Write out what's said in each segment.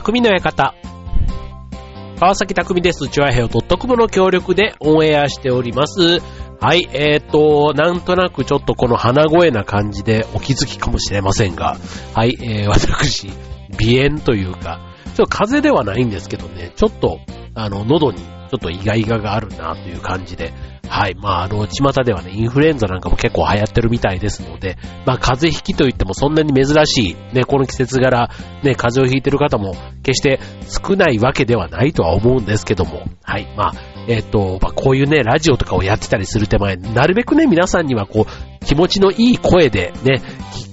匠の館。川崎匠です。チュアヘオドットコムの協力でオンエアしております。はい、えーと、なんとなくちょっとこの鼻声な感じでお気づきかもしれませんが、はい、えー、私、鼻炎というか、ちょっと風邪ではないんですけどね、ちょっと、あの、喉にちょっとイガイガがあるなという感じで、はい。まあ、あの、巷ではね、インフルエンザなんかも結構流行ってるみたいですので、まあ、風邪ひきといってもそんなに珍しい、ね、この季節柄、ね、風邪をひいてる方も決して少ないわけではないとは思うんですけども、はい。まあ、えっ、と、まあ、こういうね、ラジオとかをやってたりする手前、なるべくね、皆さんにはこう、気持ちのいい声でね、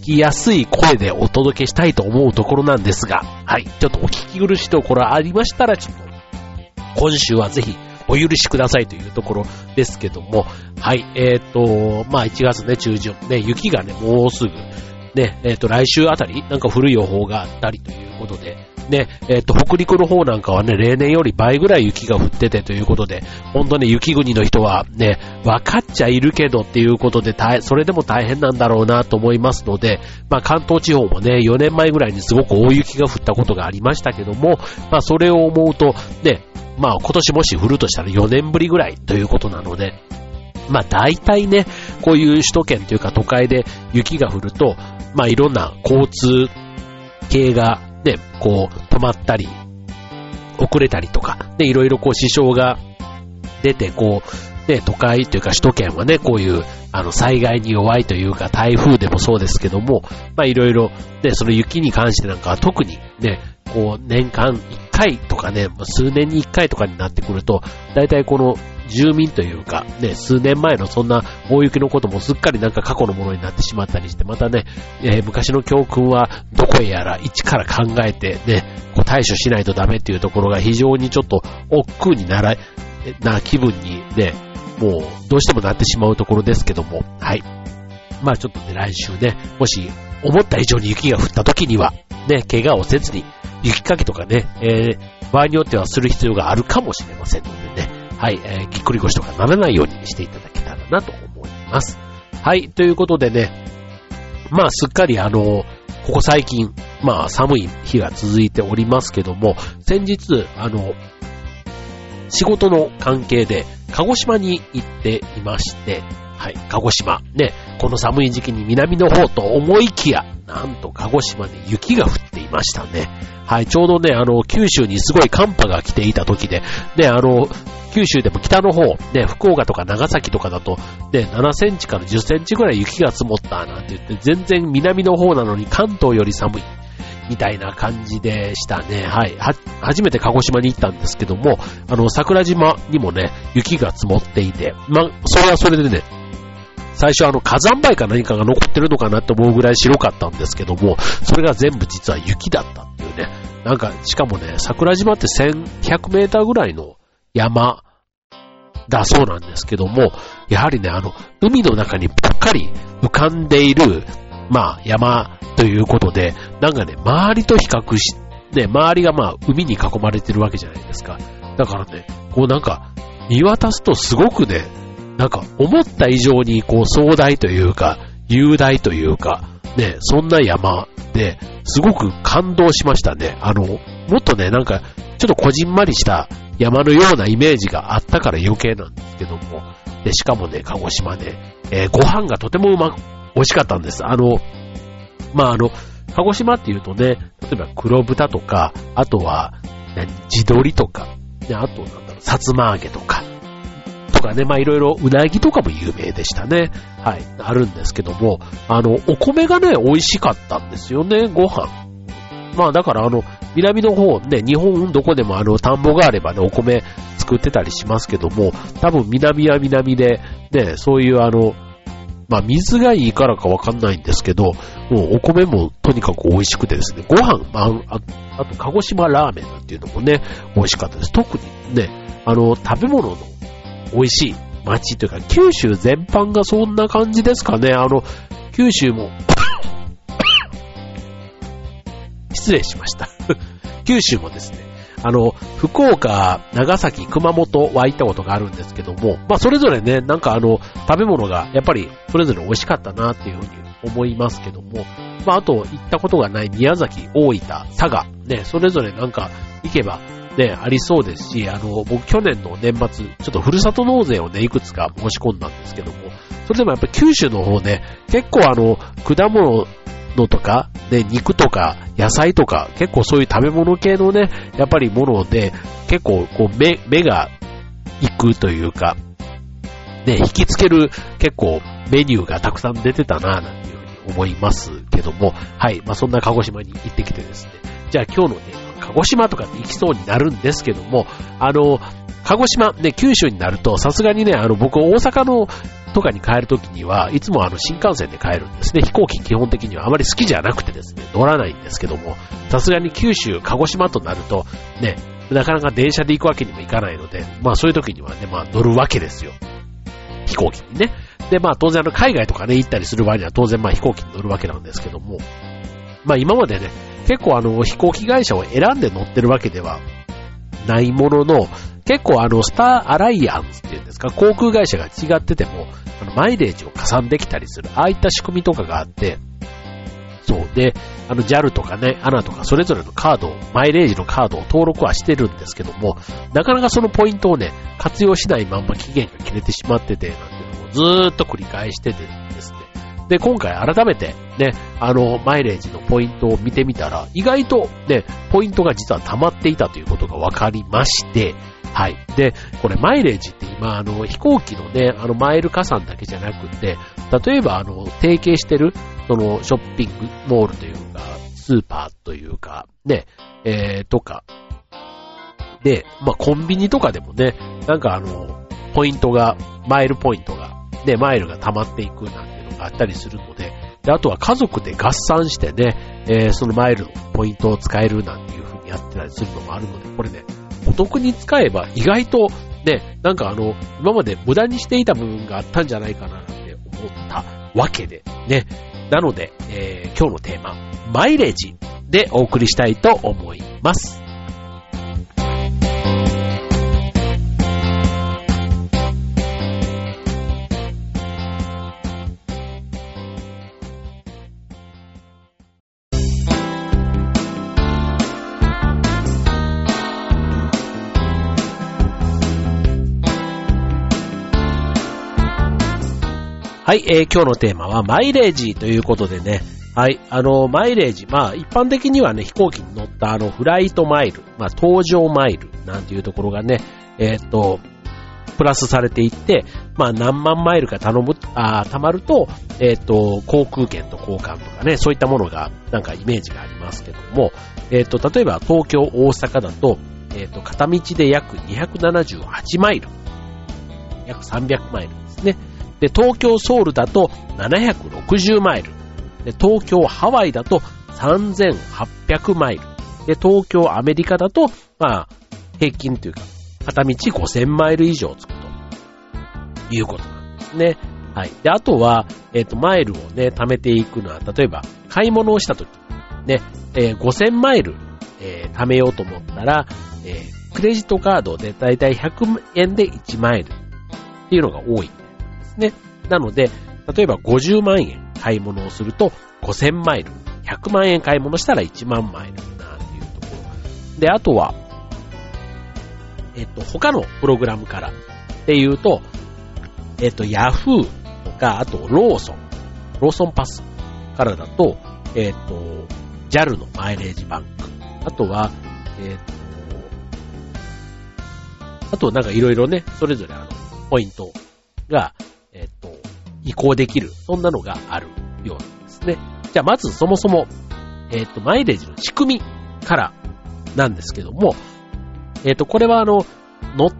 聞きやすい声でお届けしたいと思うところなんですが、はい。ちょっとお聞き苦しいところありましたら、ちょっと、今週はぜひ、お許しくださいというところですけども、はい、えっ、と、まあ1月ね、中旬、ね、雪がね、もうすぐ、ね、えっ、と、来週あたり、なんか古い予報があったりということで、ね、えっ、と、北陸の方なんかはね、例年より倍ぐらい雪が降っててということで、本当ね、雪国の人はね、分かっちゃいるけどっていうことで、それでも大変なんだろうなと思いますので、まあ関東地方もね、4年前ぐらいにすごく大雪が降ったことがありましたけども、まあそれを思うと、ね、まあ今年もし降るとしたら4年ぶりぐらいということなので、まあ大体ね、こういう首都圏というか都会で雪が降ると、まあいろんな交通系がね、こう止まったり、遅れたりとか、ね、いろいろこう支障が出て、こう、ね、都会というか首都圏はね、こういう、あの、災害に弱いというか、台風でもそうですけども、まあいろいろ、ね、その雪に関してなんかは特にね、こう、年間1回とかね、数年に1回とかになってくると、大体この住民というか、ね、数年前のそんな大雪のこともすっかりなんか過去のものになってしまったりして、またね、えー、昔の教訓はどこへやら一から考えてね、こう対処しないとダメっていうところが非常にちょっと億劫になら、な気分にね、もうどうしてもなってしまうところですけども、はい。まあちょっとね、来週ね、もし思った以上に雪が降った時には、ね、怪我をせずに、雪かきとかね、えー、場合によってはする必要があるかもしれませんのでね、はい、えー、ぎっくり腰とかならないようにしていただけたらなと思います。はい、ということでね、まあすっかりあの、ここ最近、まあ寒い日が続いておりますけども、先日、あの、仕事の関係で鹿児島に行っていまして、はい、鹿児島。ね、この寒い時期に南の方と思いきや、なんと鹿児島で雪が降っていましたね。はい、ちょうどね、あの、九州にすごい寒波が来ていた時で、ね、あの、九州でも北の方、ね、福岡とか長崎とかだと、ね、7センチから10センチぐらい雪が積もったなんて言って、全然南の方なのに関東より寒い。みたいな感じでしたね。はい。は、初めて鹿児島に行ったんですけども、あの、桜島にもね、雪が積もっていて、ま、それはそれでね、最初あの火山灰か何かが残ってるのかなって思うぐらい白かったんですけども、それが全部実は雪だったっていうね。なんか、しかもね、桜島って1100メーターぐらいの山だそうなんですけども、やはりね、あの、海の中にぽっかり浮かんでいる、まあ、山ということで、なんかね、周りと比較し、ね、周りがまあ、海に囲まれてるわけじゃないですか。だからね、こうなんか、見渡すとすごくね、なんか思った以上にこう壮大というか、雄大というか、ね、そんな山で、すごく感動しましたね。あの、もっとね、なんか、ちょっとこじんまりした山のようなイメージがあったから余計なんですけども、で、しかもね、鹿児島で、えー、ご飯がとてもうま、美味しかったんです。あの、まあ、あの、鹿児島っていうとね、例えば黒豚とか、あとは、何、地鶏とか、ね、あと、なんだろう、さつま揚げとか、とかね、まあいろいろうなぎとかも有名でしたね。はい、あるんですけども、あの、お米がね、美味しかったんですよね、ご飯。まあだからあの、南の方ね、日本どこでもあの、田んぼがあればね、お米作ってたりしますけども、多分南は南で、ね、そういうあの、まあ水がいいからかわかんないんですけど、もうお米もとにかく美味しくてですね、ご飯、あ、ああと鹿児島ラーメンなんていうのもね、美味しかったです。特にね、あの、食べ物の美味しい街というか、九州全般がそんな感じですかね。あの、九州も 失礼しました。九州もですね、あの、福岡、長崎、熊本は行ったことがあるんですけども、まあそれぞれね、なんかあの、食べ物がやっぱりそれぞれ美味しかったなっていうふうに思いますけども、まああと行ったことがない宮崎、大分、佐賀、ね、それぞれなんか行けばね、ありそうですし、あの、僕去年の年末、ちょっとふるさと納税をね、いくつか申し込んだんですけども、それでもやっぱ九州の方ね、結構あの、果物のとか、ね、肉とか、野菜とか、結構そういう食べ物系のね、やっぱりもので、結構こう目、目が行くというか、ね、引きつける結構メニューがたくさん出てたな、なんていうふうに思いますけども、はい、まあそんな鹿児島に行ってきてですね、じゃあ今日のね、鹿児島とかって行きそうになるんですけども、あの、鹿児島、ね、九州になると、さすがにね、あの、僕、大阪のとかに帰るときには、いつもあの、新幹線で帰るんですね。飛行機基本的にはあまり好きじゃなくてですね、乗らないんですけども、さすがに九州、鹿児島となると、ね、なかなか電車で行くわけにもいかないので、まあそういう時にはね、まあ乗るわけですよ。飛行機にね。で、まあ当然あの海外とかね、行ったりする場合には当然まあ飛行機に乗るわけなんですけども、まあ今までね、結構あの飛行機会社を選んで乗ってるわけではないものの、結構あのスターアライアンスっていうんですか、航空会社が違ってても、あのマイレージを加算できたりする、ああいった仕組みとかがあって、そう。で、あの JAL とかね、ANA とかそれぞれのカードを、マイレージのカードを登録はしてるんですけども、なかなかそのポイントをね、活用しないまんま期限が切れてしまってて、なんていうのをずーっと繰り返しててですね。で、今回改めてね、あの、マイレージのポイントを見てみたら、意外とね、ポイントが実は溜まっていたということが分かりまして、はい。で、これマイレージって今、あの、飛行機のね、あの、マイル加算だけじゃなくて、例えば、あの、提携してる、その、ショッピングモールというか、スーパーというか、ね、えー、とか、で、まあ、コンビニとかでもね、なんかあの、ポイントが、マイルポイントが、ね、マイルが溜まっていくなんてがあったりするので、で、あとは家族で合算してね、えー、そのマイルのポイントを使えるなんていう風にやってたりするのもあるので、これね、お得に使えば意外とね、なんかあの、今まで無駄にしていた部分があったんじゃないかなって思ったわけで、ね。なので、えー、今日のテーマ、マイレージでお送りしたいと思います。はい、えー、今日のテーマはマイレージということでね、はい、あの、マイレージ、まあ、一般的にはね、飛行機に乗ったあの、フライトマイル、まあ、搭乗マイルなんていうところがね、えー、っと、プラスされていって、まあ、何万マイルか頼む、あ貯まると、えー、っと、航空券と交換とかね、そういったものが、なんかイメージがありますけども、えー、っと、例えば東京、大阪だと、えっと、片道で約278マイル、約300マイルですね。で、東京ソウルだと760マイル。で、東京ハワイだと3800マイル。で、東京アメリカだと、まあ、平均というか、片道5000マイル以上つくということなんですね。はい。で、あとは、えっ、ー、と、マイルをね、貯めていくのは、例えば、買い物をしたとき、ね、えー、5000マイル、えー、貯めようと思ったら、え、クレジットカードでだいたい100円で1マイルっていうのが多いね。なので、例えば50万円買い物をすると5000マイル。100万円買い物したら1万マイルなんていうところ。で、あとは、えっと、他のプログラムからっていうと、えっと、ヤフーとか、あとローソン、ローソンパスからだと、えっと、JAL のマイレージバンク。あとは、えっと、あとなんかいろいろね、それぞれあの、ポイントが、えっと、移行できる、そんなのがあるようなんですね。じゃあまずそもそも、えっと、マイレージの仕組みからなんですけども、えっと、これはあの、乗っ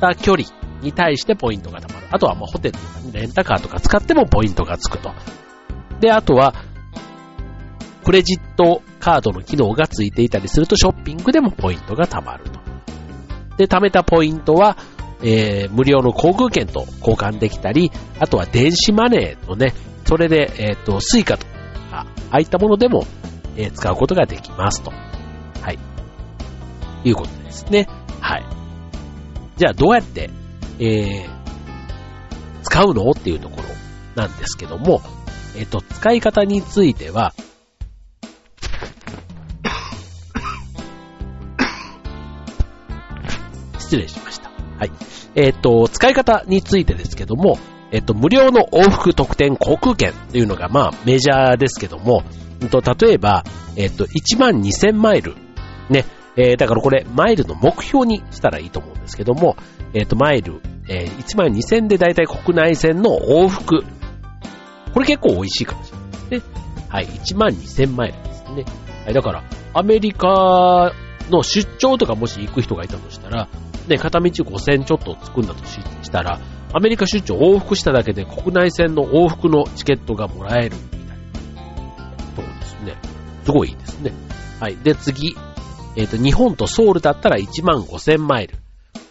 た距離に対してポイントが貯まる。あとはもうホテルとかにレンタカーとか使ってもポイントがつくと。で、あとは、クレジットカードの機能がついていたりするとショッピングでもポイントが貯まると。で、貯めたポイントは、えー、無料の航空券と交換できたり、あとは電子マネーのね、それで、えっ、と、スイカとか、ああいったものでも、えー、使うことができますと。はい。いうことですね。はい。じゃあ、どうやって、えー、使うのっていうところなんですけども、えっ、と、使い方については、失礼しました。はい。えっ、ー、と、使い方についてですけども、えっ、ー、と、無料の往復特典航空券っていうのが、まあ、メジャーですけども、と例えば、えっ、と、1万2000マイル。ね。え、だからこれ、マイルの目標にしたらいいと思うんですけども、えっ、と、マイル、え、1万2000でだいたい国内線の往復。これ結構美味しいかもしれないですね。はい。1万2000マイルですね。はい。だから、アメリカの出張とかもし行く人がいたとしたら、ね、片道5000ちょっとつくんだとしたら、アメリカ出張往復しただけで国内線の往復のチケットがもらえるみたいなとこですね。すごいですね。はい。で、次。えっ、ー、と、日本とソウルだったら1万5000マイル。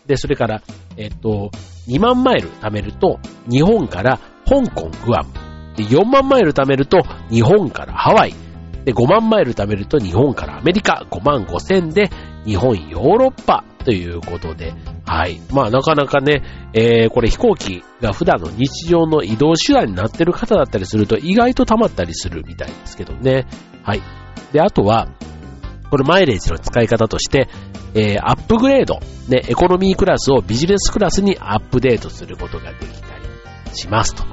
で、それから、えっ、ー、と、2万マイル貯めると、日本から香港、グアム。で、4万マイル貯めると、日本からハワイ。で、5万マイル貯めると、日本からアメリカ。5万5千で、日本、ヨーロッパ。ということで、はい。まあなかなかね、えー、これ飛行機が普段の日常の移動手段になってる方だったりすると意外と溜まったりするみたいですけどね。はい。で、あとは、これマイレージの使い方として、えー、アップグレード、ね、エコノミークラスをビジネスクラスにアップデートすることができたりしますと。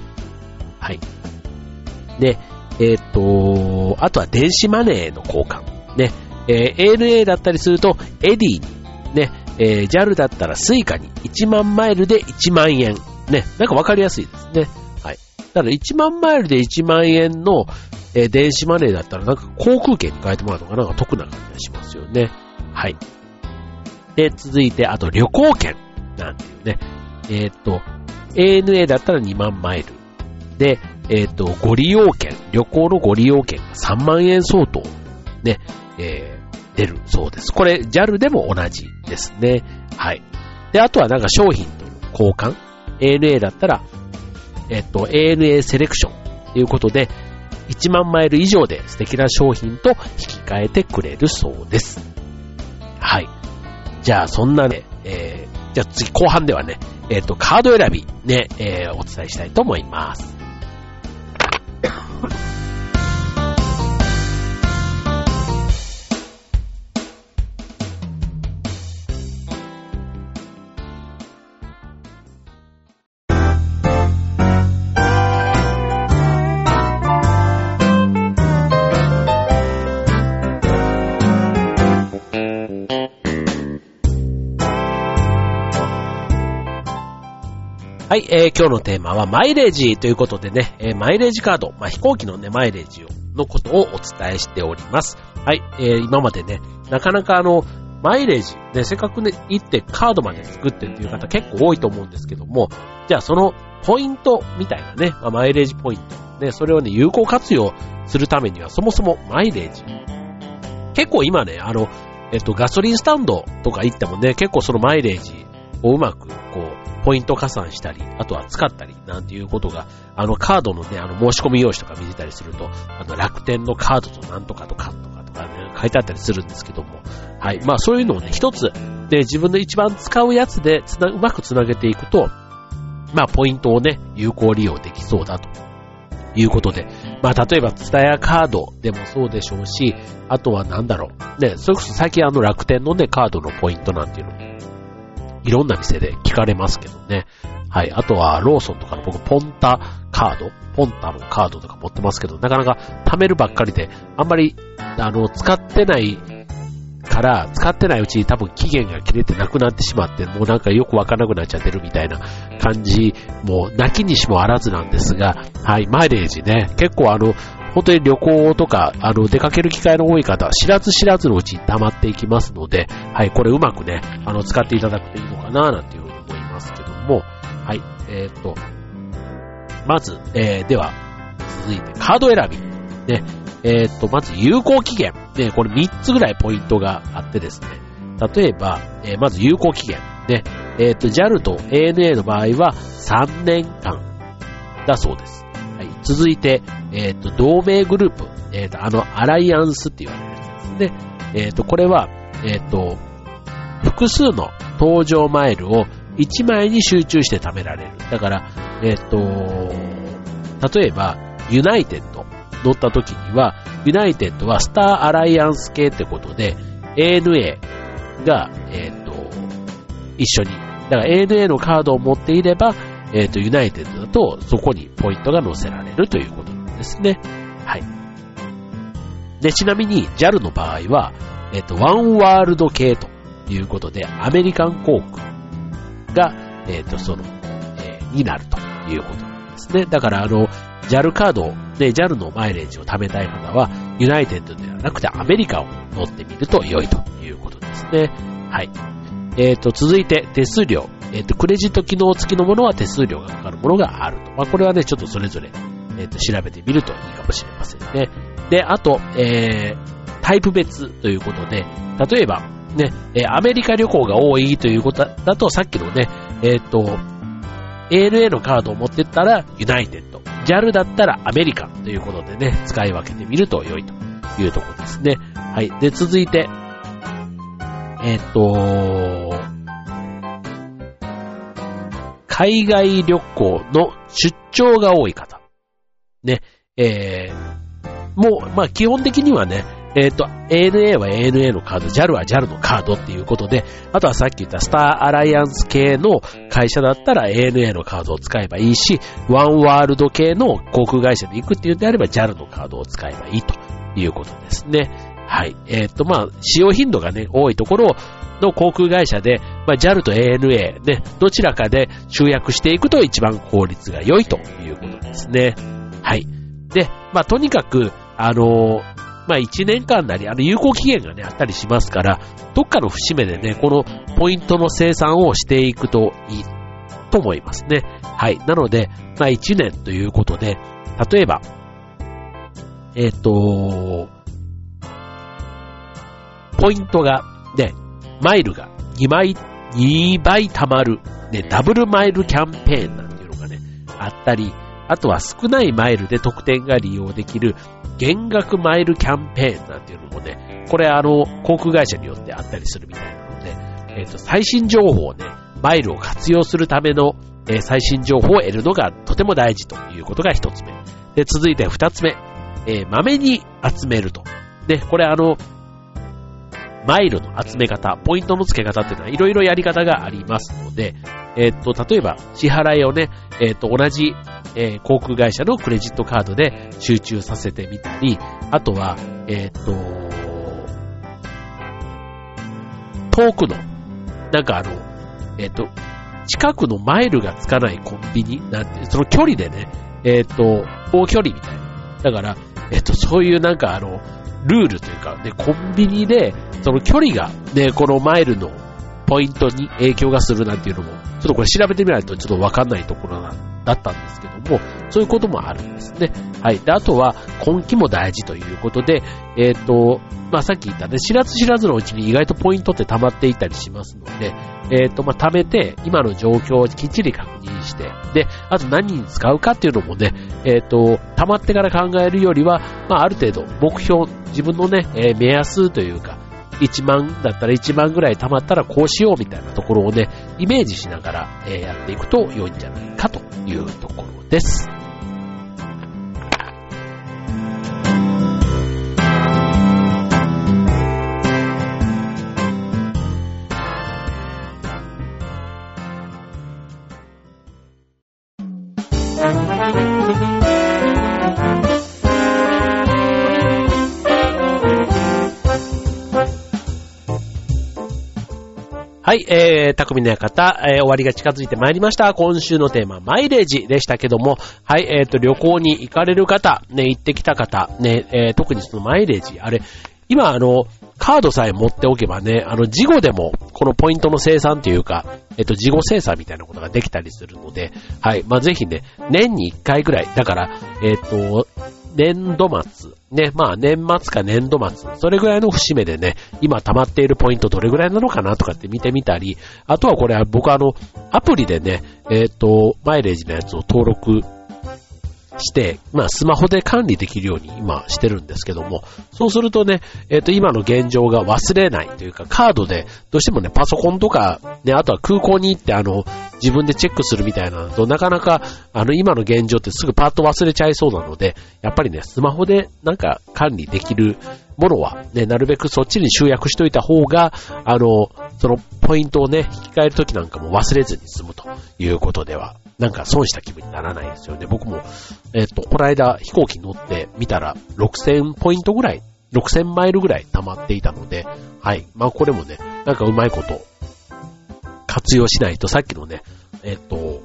はい。で、えっ、と、あとは電子マネーの交換。ね、えー、ANA だったりすると、エディに、ね、えー、JAL だったら Suica に1万マイルで1万円。ね、なんかわかりやすいですね。はい。だから1万マイルで1万円の、えー、電子マネーだったらなんか航空券に変えてもらうのがなんか得な感じがしますよね。はい。で、続いて、あと旅行券なんていうね。えっ、と、ANA だったら2万マイル。で、えっ、と、ご利用券、旅行のご利用券が3万円相当。ね、え出るそうです。これ JAL でも同じですね。はい。で、あとはなんか商品と交換 ANA だったら、えっと、ANA セレクションということで、1万マイル以上で素敵な商品と引き換えてくれるそうです。はい。じゃあ、そんなね、えー、じゃあ次後半ではね、えっ、と、カード選びね、えー、お伝えしたいと思います。はい、えー、今日のテーマはマイレージということでね、えー、マイレージカード、まあ、飛行機のね、マイレージをのことをお伝えしております。はい、えー、今までね、なかなかあの、マイレージ、ね、せっかくね、行ってカードまで作ってっていう方結構多いと思うんですけども、じゃあそのポイントみたいなね、まあ、マイレージポイント、ね、それをね、有効活用するためにはそもそもマイレージ。結構今ね、あの、えっと、ガソリンスタンドとか行ってもね、結構そのマイレージをうまく、こう、ポイント加算したり、あとは使ったり、なんていうことが、あのカードのね、あの申し込み用紙とか見てたりすると、あの楽天のカードとなんとかとかとかとかね、書いてあったりするんですけども、はい。まあそういうのをね、一つ、で、自分の一番使うやつでつな、うまくつなげていくと、まあポイントをね、有効利用できそうだと。いうことで、まあ例えばツタヤカードでもそうでしょうし、あとはなんだろう、ね、それこそ最近あの楽天のね、カードのポイントなんていうのいろんな店で聞かれますけどね。はい。あとは、ローソンとかの僕、ポンタカード、ポンタのカードとか持ってますけど、なかなか貯めるばっかりで、あんまり、あの、使ってないから、使ってないうちに多分期限が切れてなくなってしまって、もうなんかよくわからなくなっちゃってるみたいな感じ、もう、泣きにしもあらずなんですが、はい、マイレージね、結構あの、本当に旅行とか、あの、出かける機会の多い方は、知らず知らずのうちに溜まっていきますので、はい、これうまくね、あの、使っていただくといいのかな、なんていうふうに思いますけども、はい、えっ、と、まず、えー、では、続いて、カード選び。ね、えっ、と、まず有効期限。ね、これ3つぐらいポイントがあってですね、例えば、えー、まず有効期限。ね、えっ、と、JAL と ANA の場合は3年間だそうです。はい、続いて、えっ、ー、と、同盟グループ、えっ、と、あの、アライアンスって言われるやつですね。えっ、と、これは、えっ、と、複数の搭乗マイルを1枚に集中して貯められる。だから、えっ、と、例えば、ユナイテッド乗った時には、ユナイテッドはスターアライアンス系ってことで、ANA が、えっ、と、一緒に。だから ANA のカードを持っていれば、えっ、と、ユナイテッドだとそこにポイントが載せられるということなんですね。はい。で、ちなみに JAL の場合は、えっ、と、ワンワールド系ということで、アメリカン航空が、えっ、と、その、えになるということなんですね。だから、あの、JAL カードをで JAL のマイレージを貯めたい方は、ユナイテッドではなくてアメリカを乗ってみると良いということですね。はい。えっ、と、続いて手数料。えっ、と、クレジット機能付きのものは手数料がかかるものがあると。まあ、これはね、ちょっとそれぞれ、えっ、と、調べてみるといいかもしれませんね。で、あと、えー、タイプ別ということで、例えば、ね、えアメリカ旅行が多いということだと、さっきのね、えっ、と、ANA のカードを持ってったら、ユナイテッド。JAL だったらアメリカということでね、使い分けてみると良いというところですね。はい。で、続いて、えっ、と、海外旅行の出張が多い方。ね、えー、もう、まあ基本的にはね、えっ、と、ANA は ANA のカード、JAL は JAL のカードっていうことで、あとはさっき言ったスターアライアンス系の会社だったら ANA のカードを使えばいいし、ワンワールド系の航空会社で行くっていうんであれば JAL のカードを使えばいいということですね。はい。えっ、と、まあ、使用頻度がね、多いところの航空会社で、まあ、JAL と ANA ね、どちらかで集約していくと一番効率が良いということですね。はい。で、まあ、とにかく、あのまあ1年間なり、あの有効期限がね、あったりしますから、どっかの節目でね、このポイントの生産をしていくといいと思いますね。はい。なので、まあ1年ということで、例えば、えっ、と、ポイントが、ね、マイルが2倍、2倍貯まる、ね、ダブルマイルキャンペーンなんていうのがね、あったり、あとは少ないマイルで特典が利用できる減額マイルキャンペーンなんていうのもね、これあの、航空会社によってあったりするみたいなので、えっ、と、最新情報をね、マイルを活用するための、えー最新情報を得るのがとても大事ということが一つ目。で、続いて二つ目、えー、豆に集めると。で、これあの、マイルの集め方、ポイントの付け方っていうのはいろいろやり方がありますので、えっと、例えば支払いをね、えっと、同じ、えー航空会社のクレジットカードで集中させてみたり、あとは、えっと、遠くの、なんかあの、えっと、近くのマイルがつかないコンビニなんて、その距離でね、えっと、大距離みたいな。だから、えっと、そういうなんかあの、ルールというか、ね、コンビニで、その距離が、ね、このマイルのポイントに影響がするなんていうのも、ちょっとこれ調べてみないとちょっとわかんないところなだったんですけども、そういうこともあるんですね。はい。で、あとは、根気も大事ということで、えっ、と、まあ、さっき言ったね、知らず知らずのうちに意外とポイントって溜まっていたりしますので、えっ、と、まあ、貯めて、今の状況をきっちり確認して、で、あと何に使うかっていうのもね、えっ、と、溜まってから考えるよりは、まあ、ある程度、目標、自分のね、えー目安というか、1万だったら1万ぐらい貯まったらこうしようみたいなところをね、イメージしながら、やっていくと良いんじゃないかというところです。はい、えー、匠の館、えー、終わりが近づいてまいりました。今週のテーマ、マイレージでしたけども、はい、えーと、旅行に行かれる方、ね、行ってきた方、ね、えー特にそのマイレージ、あれ、今あの、カードさえ持っておけばね、あの、事後でも、このポイントの生産というか、えっと、事後生産みたいなことができたりするので、はい、まあ、ぜひね、年に1回ぐらい、だから、えっと、年度末、ね、まあ年末か年度末、それぐらいの節目でね、今溜まっているポイントどれぐらいなのかなとかって見てみたり、あとはこれ僕あの、アプリでね、えっ、と、マイレージのやつを登録して、まあスマホで管理できるように今してるんですけども、そうするとね、えっ、と今の現状が忘れないというか、カードでどうしてもね、パソコンとか、ね、あとは空港に行ってあの、自分でチェックするみたいなのと、なかなか、あの、今の現状ってすぐパッと忘れちゃいそうなので、やっぱりね、スマホでなんか管理できるものは、ね、なるべくそっちに集約しといた方が、あの、そのポイントをね、引き換えるときなんかも忘れずに済むということでは、なんか損した気分にならないですよね。僕も、えっ、と、この間飛行機乗ってみたら6000ポイントぐらい、6000マイルぐらい溜まっていたので、はい。まあこれもね、なんかうまいこと活用しないと、さっきのね、えっ、と、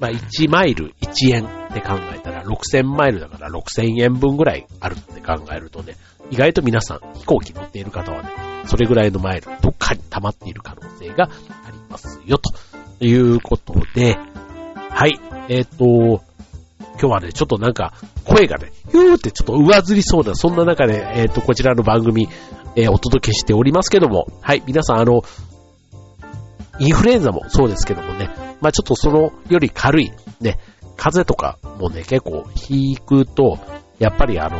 まあ1マイル1円って考えたら6000マイルだから6000円分ぐらいあるって考えるとね、意外と皆さん飛行機乗っている方はね、それぐらいのマイルどっかに溜まっている可能性がありますよ、ということで、はい、えっ、と、今日はね、ちょっとなんか、声がね、ひゅーってちょっと上ずりそうな、そんな中で、えっ、と、こちらの番組、えー、お届けしておりますけども、はい、皆さん、あの、インフルエンザもそうですけどもね、まあちょっとそのより軽い、ね、風邪とかもね、結構引くと、やっぱりあの、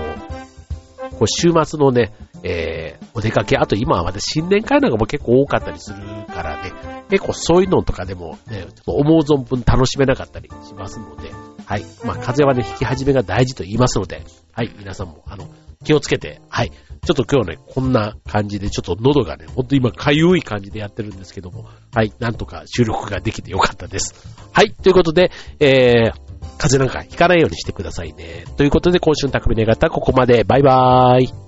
こう週末のね、えー、お出かけ、あと今はまだ新年会なんかも結構多かったりするからね、結構そういうのとかでもね、思う存分楽しめなかったりしますので、はい。まあ、風はね、引き始めが大事と言いますので、はい。皆さんも、あの、気をつけて、はい。ちょっと今日ね、こんな感じで、ちょっと喉がね、ほんと今かゆい感じでやってるんですけども、はい。なんとか収録ができてよかったです。はい。ということで、えー、風邪なんかひかないようにしてくださいね。ということで、今週の匠の方はここまで。バイバーイ。